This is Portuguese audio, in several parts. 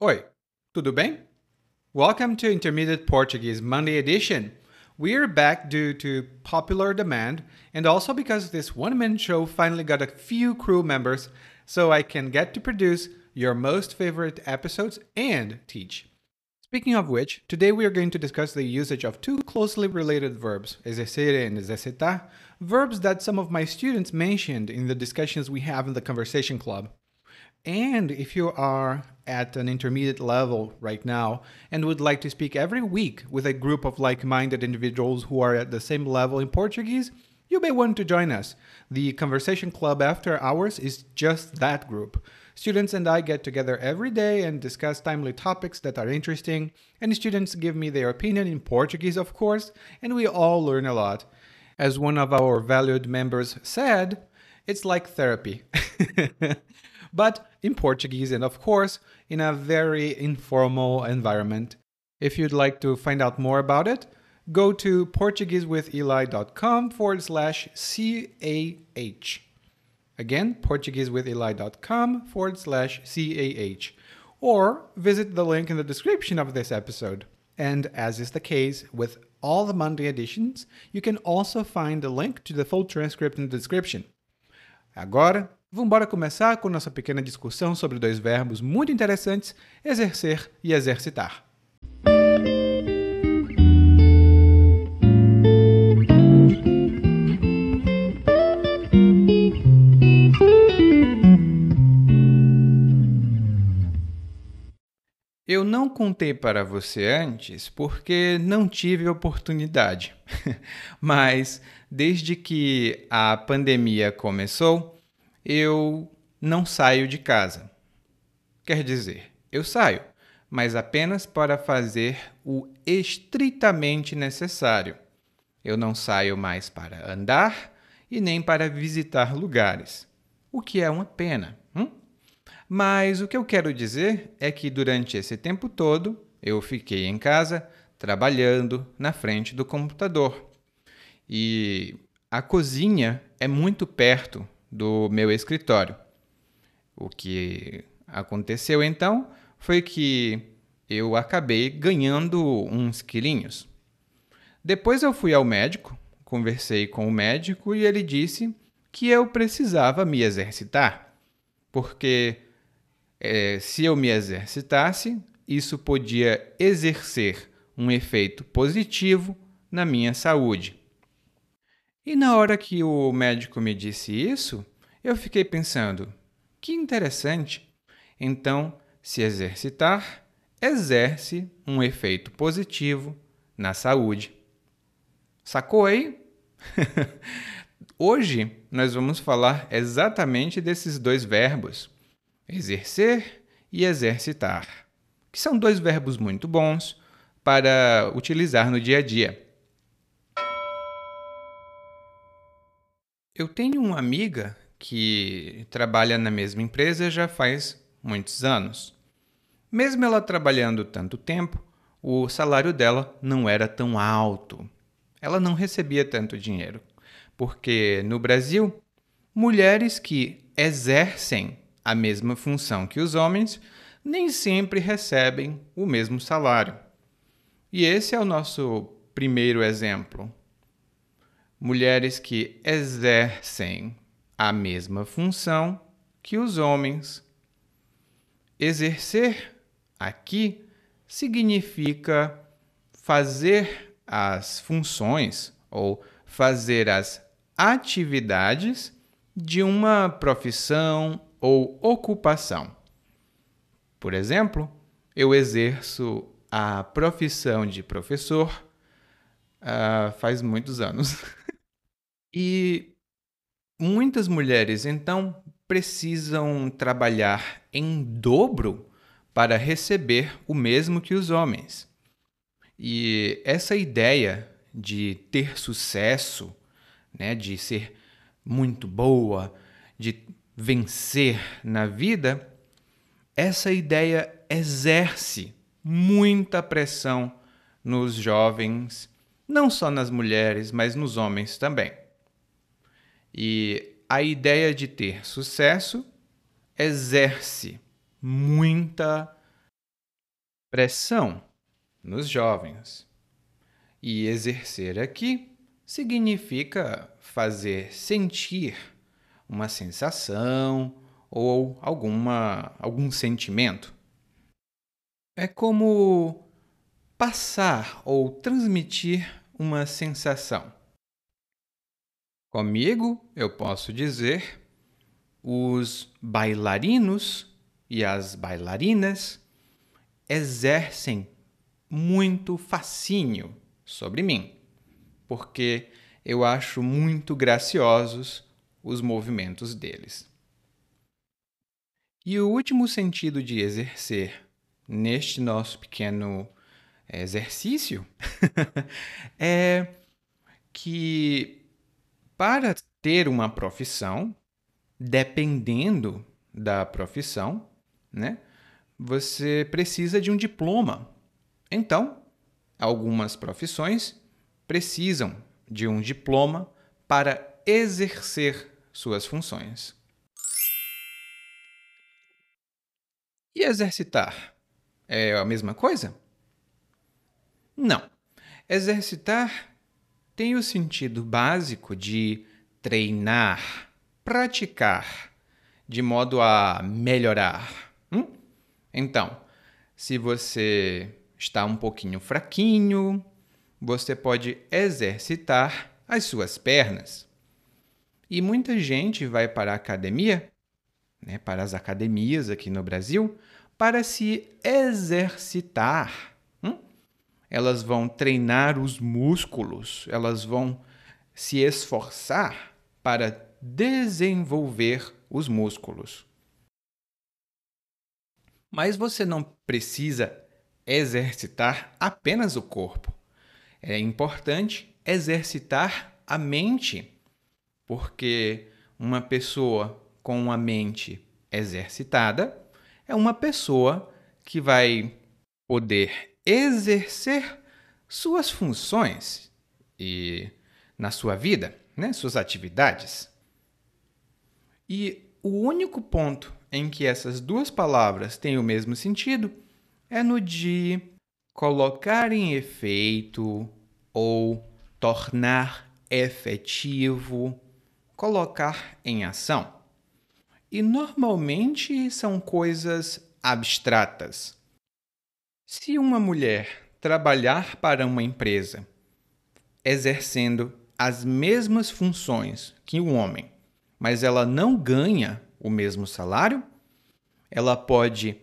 Oi, tudo bem? Welcome to Intermediate Portuguese Monday edition. We're back due to popular demand and also because this one man show finally got a few crew members so I can get to produce your most favorite episodes and teach. Speaking of which, today we are going to discuss the usage of two closely related verbs, exercer and exercitar, verbs that some of my students mentioned in the discussions we have in the conversation club. And if you are at an intermediate level right now and would like to speak every week with a group of like minded individuals who are at the same level in Portuguese, you may want to join us. The Conversation Club After Hours is just that group. Students and I get together every day and discuss timely topics that are interesting, and students give me their opinion in Portuguese, of course, and we all learn a lot. As one of our valued members said, it's like therapy. but in Portuguese and, of course, in a very informal environment. If you'd like to find out more about it, go to PortugueseWithEli.com forward slash CAH. Again, PortugueseWithEli.com forward slash CAH. Or visit the link in the description of this episode. And as is the case with all the Monday editions, you can also find the link to the full transcript in the description. Agora, vamos começar com nossa pequena discussão sobre dois verbos muito interessantes, exercer e exercitar. Eu não contei para você antes porque não tive oportunidade. Mas desde que a pandemia começou, eu não saio de casa. Quer dizer, eu saio, mas apenas para fazer o estritamente necessário. Eu não saio mais para andar e nem para visitar lugares, o que é uma pena. Hum? Mas o que eu quero dizer é que durante esse tempo todo eu fiquei em casa trabalhando na frente do computador. E a cozinha é muito perto do meu escritório. O que aconteceu então foi que eu acabei ganhando uns quilinhos. Depois eu fui ao médico, conversei com o médico e ele disse que eu precisava me exercitar, porque é, se eu me exercitasse, isso podia exercer um efeito positivo na minha saúde. E na hora que o médico me disse isso, eu fiquei pensando: que interessante! Então, se exercitar exerce um efeito positivo na saúde. Sacou aí? Hoje nós vamos falar exatamente desses dois verbos exercer e exercitar, que são dois verbos muito bons para utilizar no dia a dia. Eu tenho uma amiga que trabalha na mesma empresa já faz muitos anos. Mesmo ela trabalhando tanto tempo, o salário dela não era tão alto. Ela não recebia tanto dinheiro, porque no Brasil, mulheres que exercem a mesma função que os homens, nem sempre recebem o mesmo salário. E esse é o nosso primeiro exemplo. Mulheres que exercem a mesma função que os homens. Exercer aqui significa fazer as funções ou fazer as atividades de uma profissão ou ocupação. Por exemplo, eu exerço a profissão de professor uh, faz muitos anos. e muitas mulheres, então, precisam trabalhar em dobro para receber o mesmo que os homens. E essa ideia de ter sucesso, né, de ser muito boa, de vencer na vida, essa ideia exerce muita pressão nos jovens, não só nas mulheres, mas nos homens também. E a ideia de ter sucesso exerce muita pressão nos jovens. E exercer aqui significa fazer sentir uma sensação ou alguma, algum sentimento. É como passar ou transmitir uma sensação. Comigo, eu posso dizer, os bailarinos e as bailarinas exercem muito fascínio sobre mim, porque eu acho muito graciosos os movimentos deles. E o último sentido de exercer neste nosso pequeno exercício é que para ter uma profissão, dependendo da profissão, né, você precisa de um diploma. Então, algumas profissões precisam de um diploma para exercer suas funções. E exercitar é a mesma coisa? Não. Exercitar tem o sentido básico de treinar, praticar, de modo a melhorar. Hum? Então, se você está um pouquinho fraquinho, você pode exercitar as suas pernas. E muita gente vai para a academia, né, para as academias aqui no Brasil, para se exercitar elas vão treinar os músculos, elas vão se esforçar para desenvolver os músculos. Mas você não precisa exercitar apenas o corpo. É importante exercitar a mente, porque uma pessoa com a mente exercitada é uma pessoa que vai poder exercer suas funções e na sua vida, né, suas atividades. E o único ponto em que essas duas palavras têm o mesmo sentido é no de colocar em efeito ou tornar efetivo, colocar em ação. E normalmente são coisas abstratas. Se uma mulher trabalhar para uma empresa exercendo as mesmas funções que um homem, mas ela não ganha o mesmo salário, ela pode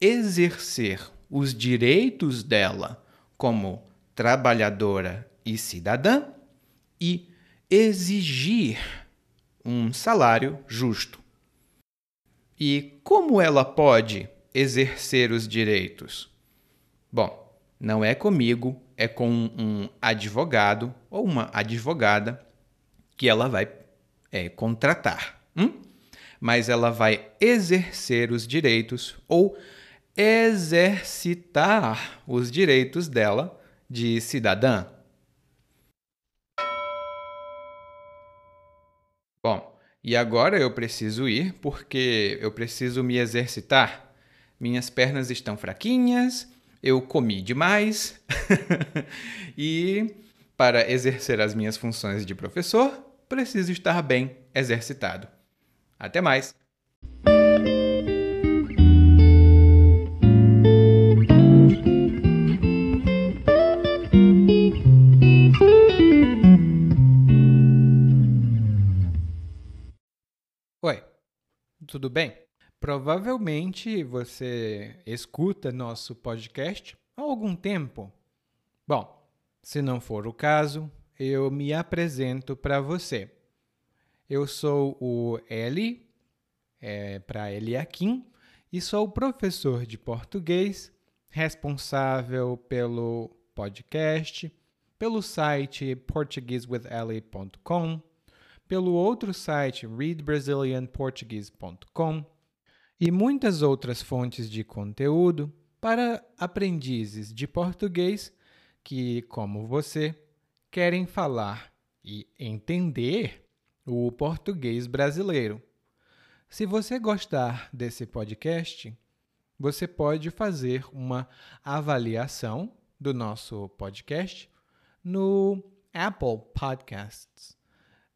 exercer os direitos dela como trabalhadora e cidadã e exigir um salário justo. E como ela pode exercer os direitos? Bom, não é comigo, é com um advogado ou uma advogada que ela vai é, contratar. Hum? Mas ela vai exercer os direitos ou exercitar os direitos dela de cidadã. Bom, e agora eu preciso ir porque eu preciso me exercitar. Minhas pernas estão fraquinhas eu comi demais e, para exercer as minhas funções de professor, preciso estar bem exercitado. Até mais! Oi, tudo bem? Provavelmente você escuta nosso podcast há algum tempo. Bom, se não for o caso, eu me apresento para você. Eu sou o Eli, é, para Eliakim, e sou professor de português, responsável pelo podcast, pelo site portuguesewitheli.com, pelo outro site readbrazilianportuguese.com e muitas outras fontes de conteúdo para aprendizes de português que, como você, querem falar e entender o português brasileiro. Se você gostar desse podcast, você pode fazer uma avaliação do nosso podcast no Apple Podcasts.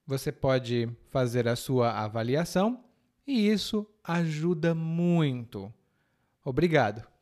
Você pode fazer a sua avaliação e isso ajuda muito. Obrigado.